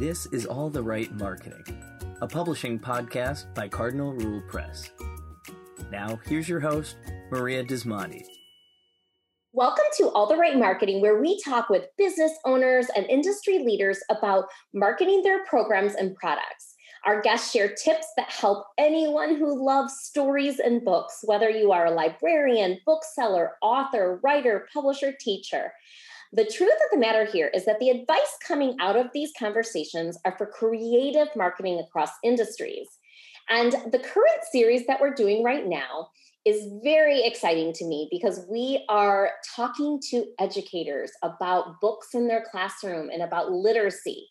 This is All the Right Marketing, a publishing podcast by Cardinal Rule Press. Now, here's your host, Maria Dismondy. Welcome to All the Right Marketing, where we talk with business owners and industry leaders about marketing their programs and products. Our guests share tips that help anyone who loves stories and books, whether you are a librarian, bookseller, author, writer, publisher, teacher. The truth of the matter here is that the advice coming out of these conversations are for creative marketing across industries. And the current series that we're doing right now is very exciting to me because we are talking to educators about books in their classroom and about literacy.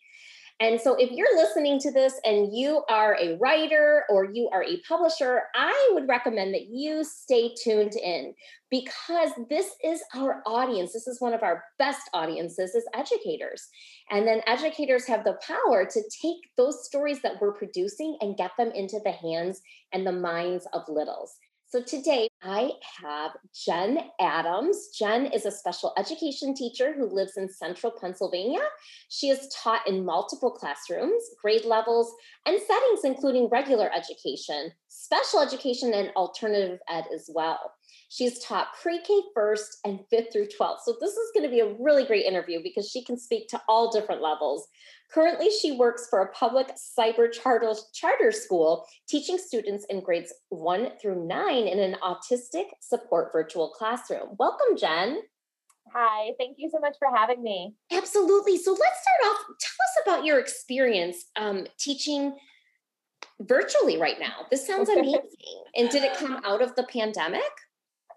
And so, if you're listening to this and you are a writer or you are a publisher, I would recommend that you stay tuned in because this is our audience. This is one of our best audiences is educators. And then educators have the power to take those stories that we're producing and get them into the hands and the minds of littles. So today I have Jen Adams. Jen is a special education teacher who lives in central Pennsylvania. She has taught in multiple classrooms, grade levels, and settings, including regular education, special education, and alternative ed as well. She's taught pre K first and fifth through 12th. So, this is going to be a really great interview because she can speak to all different levels. Currently, she works for a public cyber charter, charter school, teaching students in grades one through nine in an autistic support virtual classroom. Welcome, Jen. Hi, thank you so much for having me. Absolutely. So, let's start off. Tell us about your experience um, teaching virtually right now. This sounds amazing. and did it come out of the pandemic?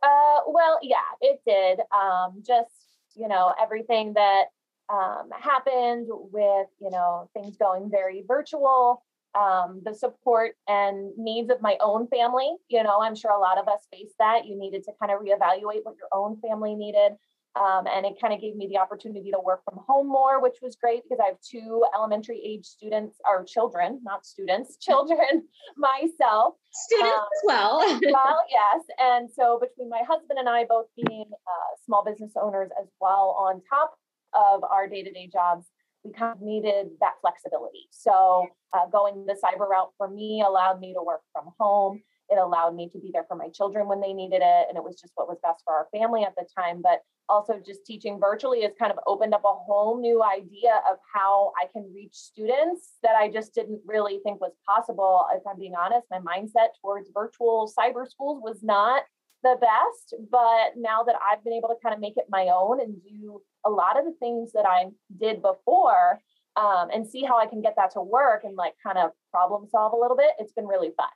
Uh, well, yeah, it did. Um, just you know everything that um, happened with you know things going very virtual. Um, the support and needs of my own family. You know, I'm sure a lot of us face that. You needed to kind of reevaluate what your own family needed. Um, and it kind of gave me the opportunity to work from home more, which was great because I have two elementary age students or children, not students, children myself. Students um, as well. well, yes. And so between my husband and I both being uh, small business owners as well on top of our day to day jobs, we kind of needed that flexibility. So uh, going the cyber route for me allowed me to work from home. It allowed me to be there for my children when they needed it. And it was just what was best for our family at the time. But also just teaching virtually has kind of opened up a whole new idea of how I can reach students that I just didn't really think was possible. If I'm being honest, my mindset towards virtual cyber schools was not the best. But now that I've been able to kind of make it my own and do a lot of the things that I did before um, and see how I can get that to work and like kind of problem solve a little bit, it's been really fun.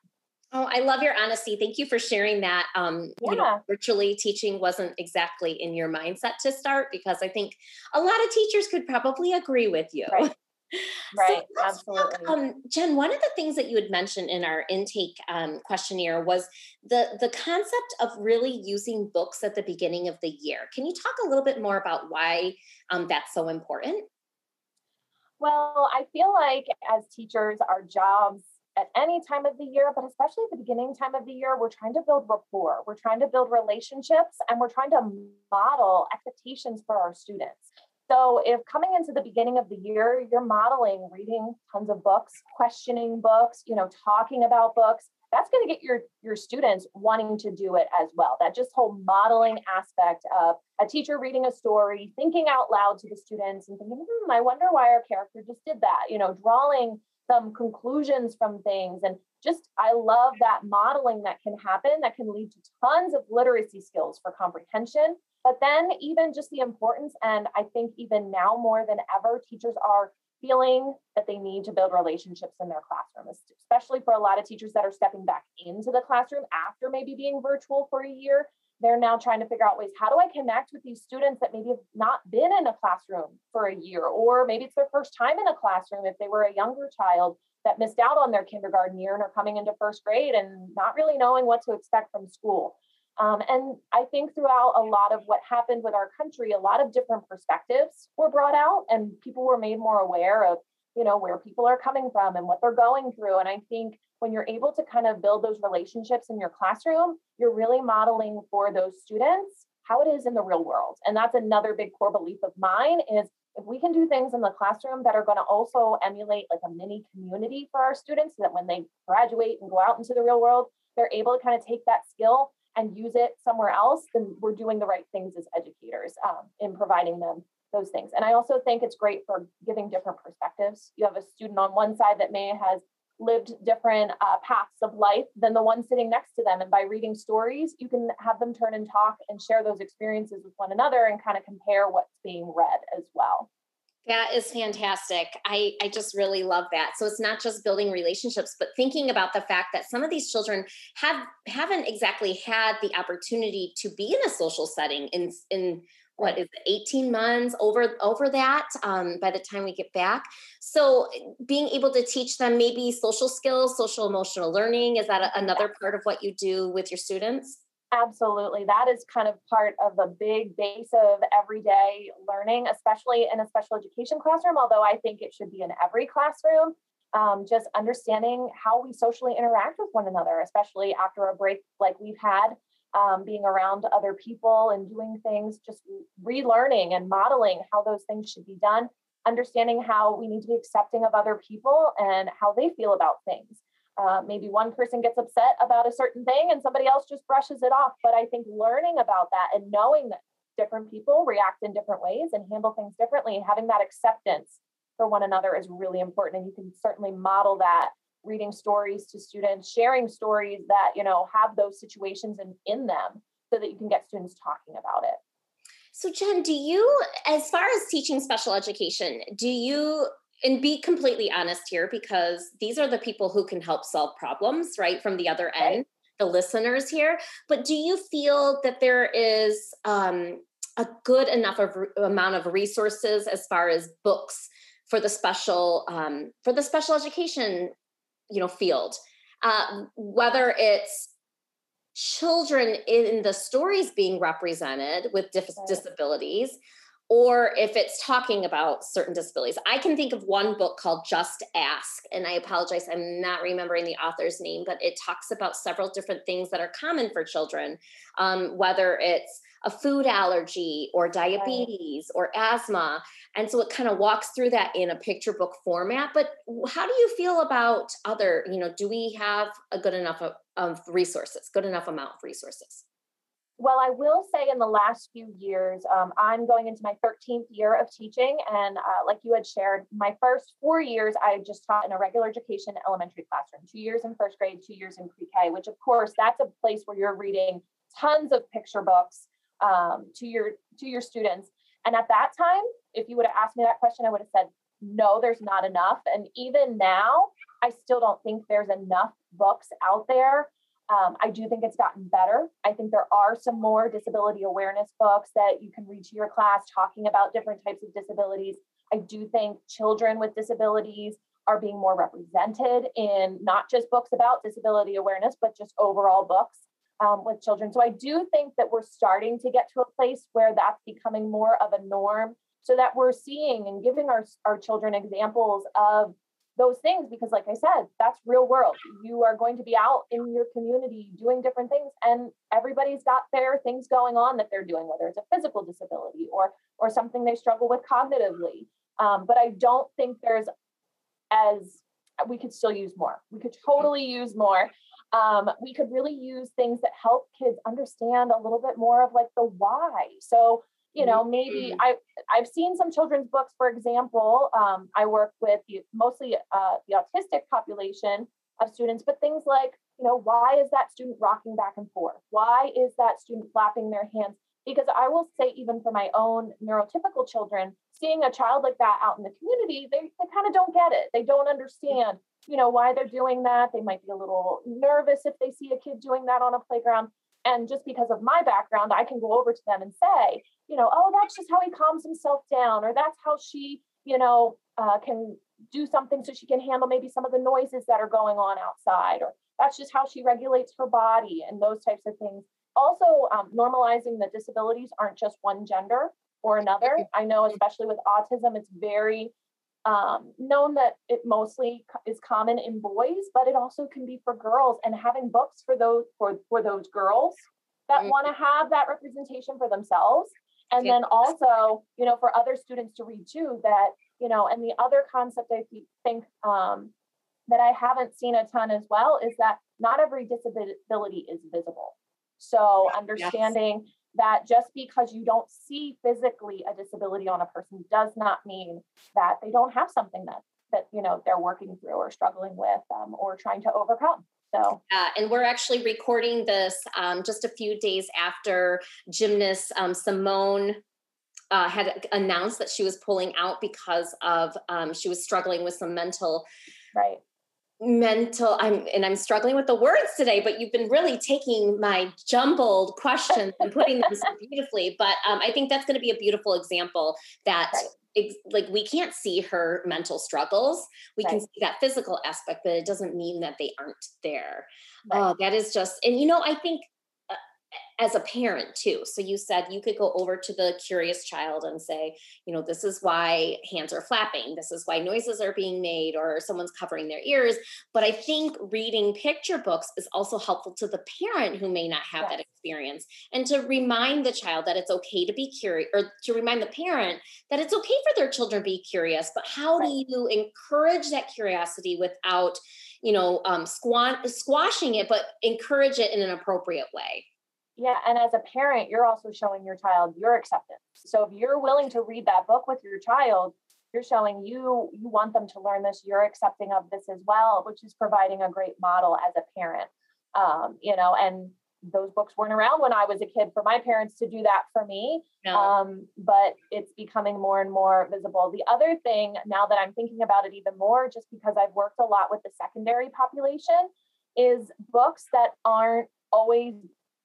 Oh, I love your honesty. Thank you for sharing that. Um, yeah. you know, virtually teaching wasn't exactly in your mindset to start because I think a lot of teachers could probably agree with you. Right. Right, so absolutely. Talk, um, Jen, one of the things that you had mentioned in our intake um, questionnaire was the the concept of really using books at the beginning of the year. Can you talk a little bit more about why um, that's so important? Well, I feel like as teachers, our jobs at any time of the year, but especially at the beginning time of the year, we're trying to build rapport, we're trying to build relationships, and we're trying to model expectations for our students. So, if coming into the beginning of the year, you're modeling reading tons of books, questioning books, you know, talking about books, that's going to get your your students wanting to do it as well. That just whole modeling aspect of a teacher reading a story, thinking out loud to the students, and thinking, hmm, I wonder why our character just did that. You know, drawing some conclusions from things. And just i love that modeling that can happen that can lead to tons of literacy skills for comprehension. But then even just the importance and i think even now more than ever teachers are feeling that they need to build relationships in their classroom especially for a lot of teachers that are stepping back into the classroom after maybe being virtual for a year they're now trying to figure out ways how do I connect with these students that maybe have not been in a classroom for a year, or maybe it's their first time in a classroom if they were a younger child that missed out on their kindergarten year and are coming into first grade and not really knowing what to expect from school. Um, and I think throughout a lot of what happened with our country, a lot of different perspectives were brought out and people were made more aware of, you know, where people are coming from and what they're going through. And I think when you're able to kind of build those relationships in your classroom, you're really modeling for those students how it is in the real world. And that's another big core belief of mine is if we can do things in the classroom that are going to also emulate like a mini community for our students so that when they graduate and go out into the real world they're able to kind of take that skill and use it somewhere else then we're doing the right things as educators um, in providing them those things and i also think it's great for giving different perspectives you have a student on one side that may has lived different uh, paths of life than the one sitting next to them. And by reading stories, you can have them turn and talk and share those experiences with one another and kind of compare what's being read as well. That is fantastic. I, I just really love that. So it's not just building relationships, but thinking about the fact that some of these children have haven't exactly had the opportunity to be in a social setting in in what is it, 18 months over over that um, by the time we get back. So being able to teach them maybe social skills social emotional learning is that a, another part of what you do with your students? Absolutely. That is kind of part of the big base of everyday learning especially in a special education classroom although i think it should be in every classroom. Um, just understanding how we socially interact with one another especially after a break like we've had um, being around other people and doing things, just relearning and modeling how those things should be done, understanding how we need to be accepting of other people and how they feel about things. Uh, maybe one person gets upset about a certain thing and somebody else just brushes it off. But I think learning about that and knowing that different people react in different ways and handle things differently, having that acceptance for one another is really important. And you can certainly model that reading stories to students, sharing stories that, you know, have those situations in, in them so that you can get students talking about it. So, Jen, do you, as far as teaching special education, do you, and be completely honest here, because these are the people who can help solve problems, right, from the other end, right. the listeners here. But do you feel that there is um, a good enough of, amount of resources as far as books for the special um, for the special education you know field. Uh, whether it's children in the stories being represented with dis- disabilities or if it's talking about certain disabilities. I can think of one book called Just Ask, and I apologize, I'm not remembering the author's name, but it talks about several different things that are common for children, um, whether it's a food allergy or diabetes or asthma. And so it kind of walks through that in a picture book format. But how do you feel about other, you know, do we have a good enough of, of resources, good enough amount of resources? Well, I will say in the last few years, um, I'm going into my 13th year of teaching. And uh, like you had shared, my first four years, I just taught in a regular education elementary classroom, two years in first grade, two years in pre K, which of course, that's a place where you're reading tons of picture books um, to your to your students. And at that time, if you would have asked me that question, I would have said, no, there's not enough. And even now, I still don't think there's enough books out there um, I do think it's gotten better. I think there are some more disability awareness books that you can read to your class talking about different types of disabilities. I do think children with disabilities are being more represented in not just books about disability awareness, but just overall books um, with children. So I do think that we're starting to get to a place where that's becoming more of a norm so that we're seeing and giving our, our children examples of those things because like i said that's real world. You are going to be out in your community doing different things and everybody's got their things going on that they're doing whether it's a physical disability or or something they struggle with cognitively. Um, but i don't think there's as we could still use more. We could totally use more um, we could really use things that help kids understand a little bit more of like the why. So you know maybe mm-hmm. i i've seen some children's books for example um, i work with mostly uh, the autistic population of students but things like you know why is that student rocking back and forth? Why is that student flapping their hands? Because i will say even for my own neurotypical children seeing a child like that out in the community they, they kind of don't get it. They don't understand you know why they're doing that they might be a little nervous if they see a kid doing that on a playground and just because of my background, I can go over to them and say, you know, oh, that's just how he calms himself down, or that's how she, you know, uh, can do something so she can handle maybe some of the noises that are going on outside, or that's just how she regulates her body and those types of things. Also, um, normalizing that disabilities aren't just one gender or another. I know, especially with autism, it's very um, known that it mostly is common in boys, but it also can be for girls. And having books for those for, for those girls that mm-hmm. want to have that representation for themselves and then also you know for other students to read too that you know and the other concept i think um, that i haven't seen a ton as well is that not every disability is visible so understanding yes. That just because you don't see physically a disability on a person does not mean that they don't have something that that you know they're working through or struggling with um, or trying to overcome. So, uh, and we're actually recording this um, just a few days after gymnast um, Simone uh, had announced that she was pulling out because of um, she was struggling with some mental right mental i'm and i'm struggling with the words today but you've been really taking my jumbled questions and putting them so beautifully but um, i think that's going to be a beautiful example that right like we can't see her mental struggles we right. can see that physical aspect but it doesn't mean that they aren't there right. oh that is just and you know i think as a parent too so you said you could go over to the curious child and say you know this is why hands are flapping this is why noises are being made or someone's covering their ears but i think reading picture books is also helpful to the parent who may not have yes. that experience and to remind the child that it's okay to be curious or to remind the parent that it's okay for their children to be curious but how right. do you encourage that curiosity without you know um, squashing it but encourage it in an appropriate way yeah, and as a parent, you're also showing your child your acceptance. So if you're willing to read that book with your child, you're showing you you want them to learn this. You're accepting of this as well, which is providing a great model as a parent. Um, you know, and those books weren't around when I was a kid for my parents to do that for me. No. Um, but it's becoming more and more visible. The other thing, now that I'm thinking about it even more, just because I've worked a lot with the secondary population, is books that aren't always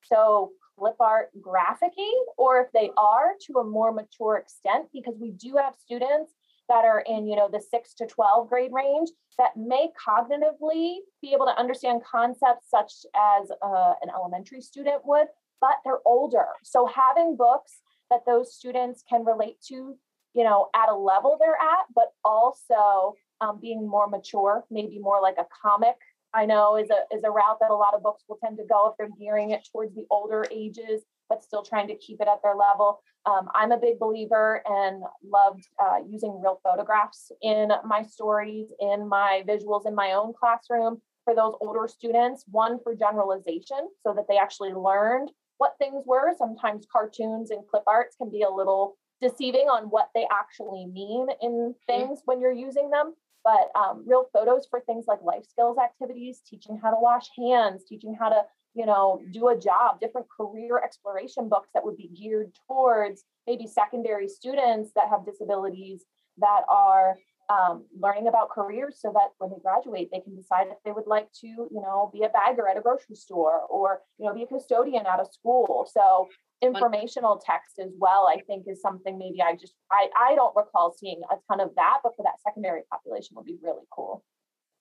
so clip art graphicy, or if they are to a more mature extent, because we do have students that are in you know the 6 to 12 grade range that may cognitively be able to understand concepts such as uh, an elementary student would but they're older. So having books that those students can relate to you know at a level they're at but also um, being more mature maybe more like a comic I know is a is a route that a lot of books will tend to go if they're gearing it towards the older ages, but still trying to keep it at their level. Um, I'm a big believer and loved uh, using real photographs in my stories, in my visuals, in my own classroom for those older students. One for generalization, so that they actually learned what things were. Sometimes cartoons and clip arts can be a little deceiving on what they actually mean in mm-hmm. things when you're using them but um, real photos for things like life skills activities, teaching how to wash hands, teaching how to, you know, do a job, different career exploration books that would be geared towards maybe secondary students that have disabilities that are um, learning about careers so that when they graduate, they can decide if they would like to, you know, be a bagger at a grocery store or, you know, be a custodian at a school. So informational text as well i think is something maybe i just i i don't recall seeing a ton of that but for that secondary population would be really cool.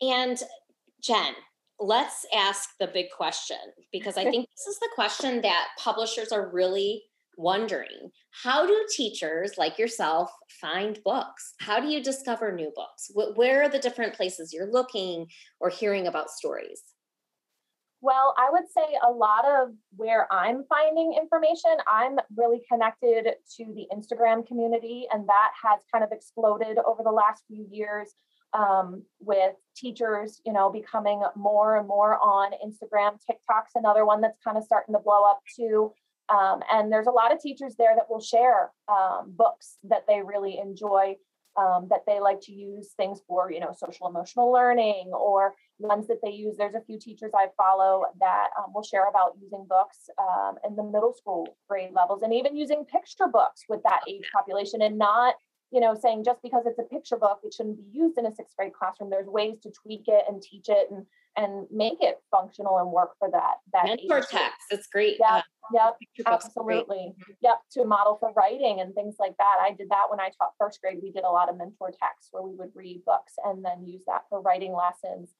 And jen let's ask the big question because i think this is the question that publishers are really wondering. How do teachers like yourself find books? How do you discover new books? Where are the different places you're looking or hearing about stories well, I would say a lot of where I'm finding information, I'm really connected to the Instagram community, and that has kind of exploded over the last few years um, with teachers, you know, becoming more and more on Instagram. TikTok's another one that's kind of starting to blow up too. Um, and there's a lot of teachers there that will share um, books that they really enjoy um, that they like to use things for, you know, social emotional learning or ones that they use. There's a few teachers I follow that um, will share about using books um, in the middle school grade levels and even using picture books with that age population and not you know, saying just because it's a picture book, it shouldn't be used in a sixth grade classroom. There's ways to tweak it and teach it and and make it functional and work for that that mentor text. It's great. Yeah, uh, yep, absolutely. Mm-hmm. Yep, to model for writing and things like that. I did that when I taught first grade. We did a lot of mentor text where we would read books and then use that for writing lessons.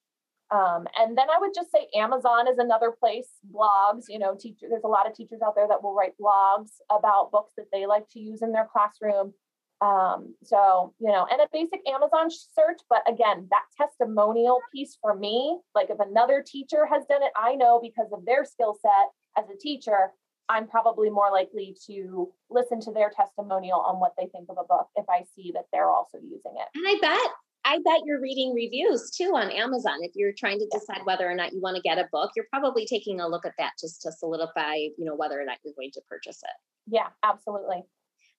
Um, and then I would just say Amazon is another place. Blogs, you know, teacher. There's a lot of teachers out there that will write blogs about books that they like to use in their classroom. Um, so, you know, and a basic Amazon search, but again, that testimonial piece for me, like if another teacher has done it, I know because of their skill set as a teacher, I'm probably more likely to listen to their testimonial on what they think of a book if I see that they're also using it. And I bet I bet you're reading reviews too on Amazon. If you're trying to decide whether or not you want to get a book, you're probably taking a look at that just to solidify, you know, whether or not you're going to purchase it. Yeah, absolutely.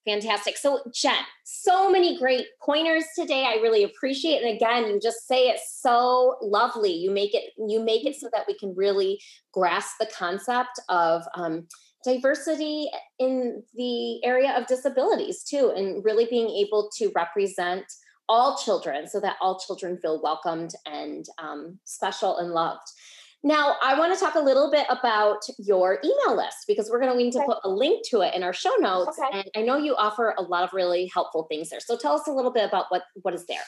Fantastic. So, Jen, so many great pointers today. I really appreciate it. And again, you just say it so lovely. You make it you make it so that we can really grasp the concept of um, diversity in the area of disabilities too, and really being able to represent all children so that all children feel welcomed and um, special and loved. Now, I want to talk a little bit about your email list because we're going to need to okay. put a link to it in our show notes. Okay. And I know you offer a lot of really helpful things there. So tell us a little bit about what, what is there.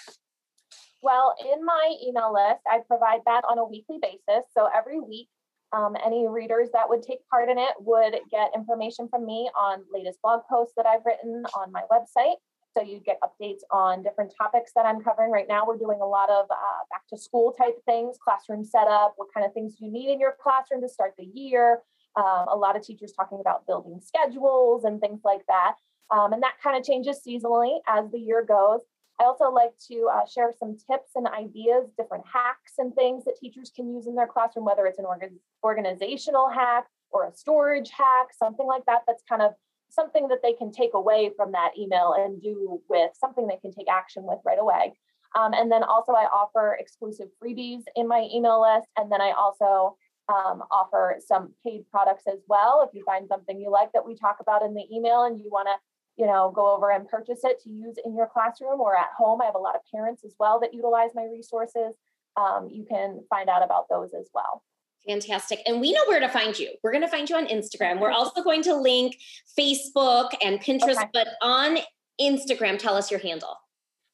Well, in my email list, I provide that on a weekly basis. So every week, um, any readers that would take part in it would get information from me on latest blog posts that I've written on my website. So you get updates on different topics that I'm covering right now. We're doing a lot of uh, back to school type things, classroom setup, what kind of things you need in your classroom to start the year. Um, a lot of teachers talking about building schedules and things like that. Um, and that kind of changes seasonally as the year goes. I also like to uh, share some tips and ideas, different hacks and things that teachers can use in their classroom, whether it's an organ- organizational hack or a storage hack, something like that, that's kind of something that they can take away from that email and do with something they can take action with right away. Um, and then also, I offer exclusive freebies in my email list. And then I also um, offer some paid products as well. If you find something you like that we talk about in the email and you want to, you know, go over and purchase it to use in your classroom or at home, I have a lot of parents as well that utilize my resources. Um, you can find out about those as well. Fantastic. And we know where to find you. We're going to find you on Instagram. We're also going to link Facebook and Pinterest, okay. but on Instagram, tell us your handle.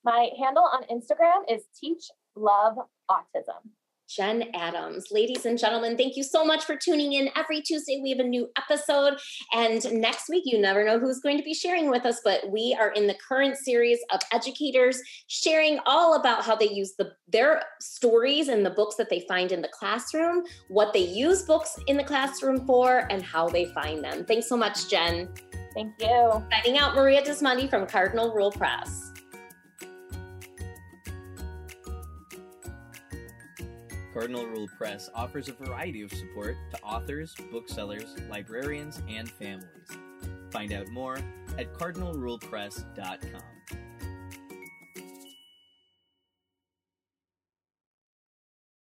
My handle on Instagram is Teach Love Autism. Jen Adams. Ladies and gentlemen, thank you so much for tuning in. Every Tuesday, we have a new episode. And next week, you never know who's going to be sharing with us, but we are in the current series of educators sharing all about how they use the, their stories and the books that they find in the classroom, what they use books in the classroom for, and how they find them. Thanks so much, Jen. Thank you. Signing out, Maria Dismondy from Cardinal Rule Press. Cardinal Rule Press offers a variety of support to authors, booksellers, librarians, and families. Find out more at cardinalrulepress.com.